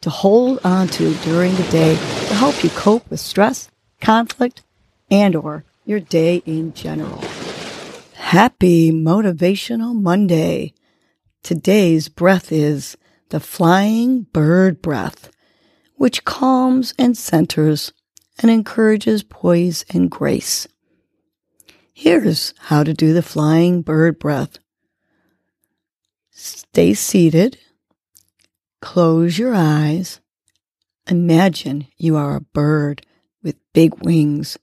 to hold on to during the day to help you cope with stress, conflict, and or your day in general. Happy Motivational Monday. Today's breath is the flying bird breath, which calms and centers and encourages poise and grace. Here's how to do the flying bird breath. Stay seated Close your eyes. Imagine you are a bird with big wings.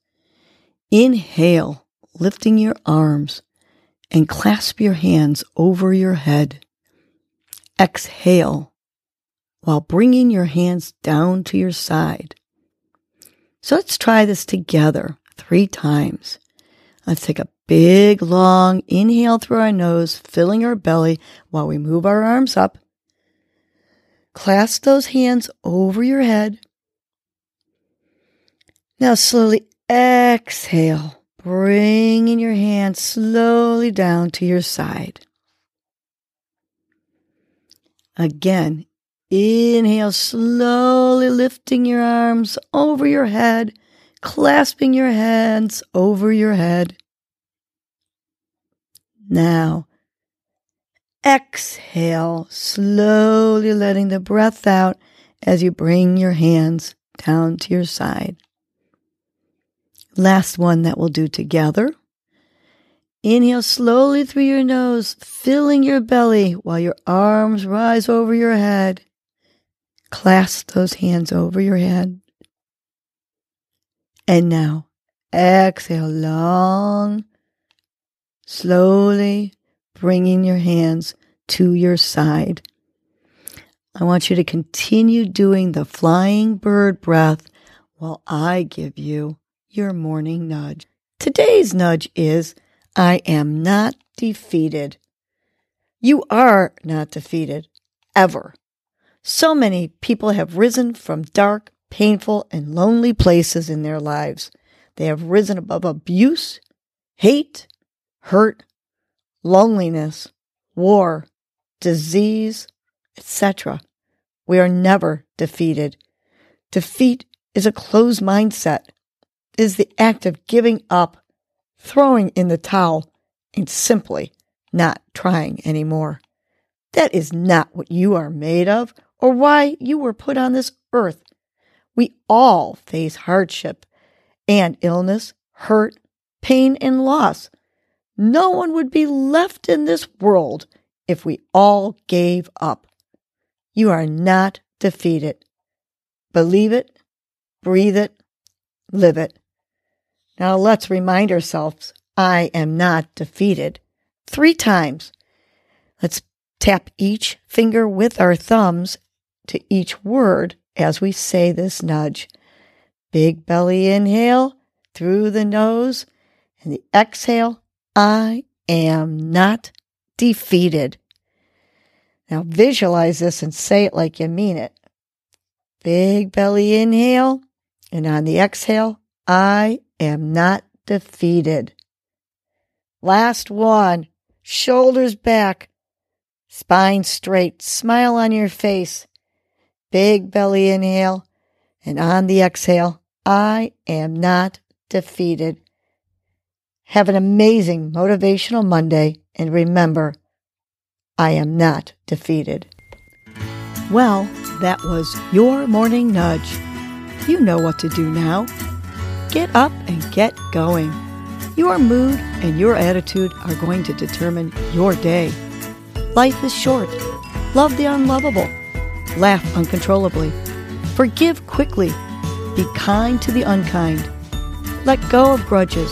Inhale, lifting your arms, and clasp your hands over your head. Exhale while bringing your hands down to your side. So let's try this together three times. Let's take a big, long inhale through our nose, filling our belly while we move our arms up. Clasp those hands over your head. Now slowly exhale, bringing your hands slowly down to your side. Again, inhale, slowly lifting your arms over your head, clasping your hands over your head. Now, Exhale, slowly letting the breath out as you bring your hands down to your side. Last one that we'll do together. Inhale slowly through your nose, filling your belly while your arms rise over your head. Clasp those hands over your head. And now, exhale long, slowly bringing your hands to your side. I want you to continue doing the flying bird breath while I give you your morning nudge. Today's nudge is I am not defeated. You are not defeated, ever. So many people have risen from dark, painful, and lonely places in their lives. They have risen above abuse, hate, hurt, loneliness, war, disease, etc. We are never defeated. Defeat is a closed mindset, it is the act of giving up, throwing in the towel, and simply not trying anymore. That is not what you are made of or why you were put on this earth. We all face hardship and illness, hurt, pain, and loss. No one would be left in this world if we all gave up. You are not defeated. Believe it, breathe it, live it. Now let's remind ourselves I am not defeated three times. Let's tap each finger with our thumbs to each word as we say this nudge. Big belly inhale through the nose and the exhale I am not defeated. Now visualize this and say it like you mean it. Big belly inhale, and on the exhale, I am not defeated. Last one, shoulders back, spine straight, smile on your face. Big belly inhale, and on the exhale, I am not defeated. Have an amazing motivational Monday and remember, I am not defeated. Well, that was your morning nudge. You know what to do now. Get up and get going. Your mood and your attitude are going to determine your day. Life is short. Love the unlovable. Laugh uncontrollably. Forgive quickly. Be kind to the unkind. Let go of grudges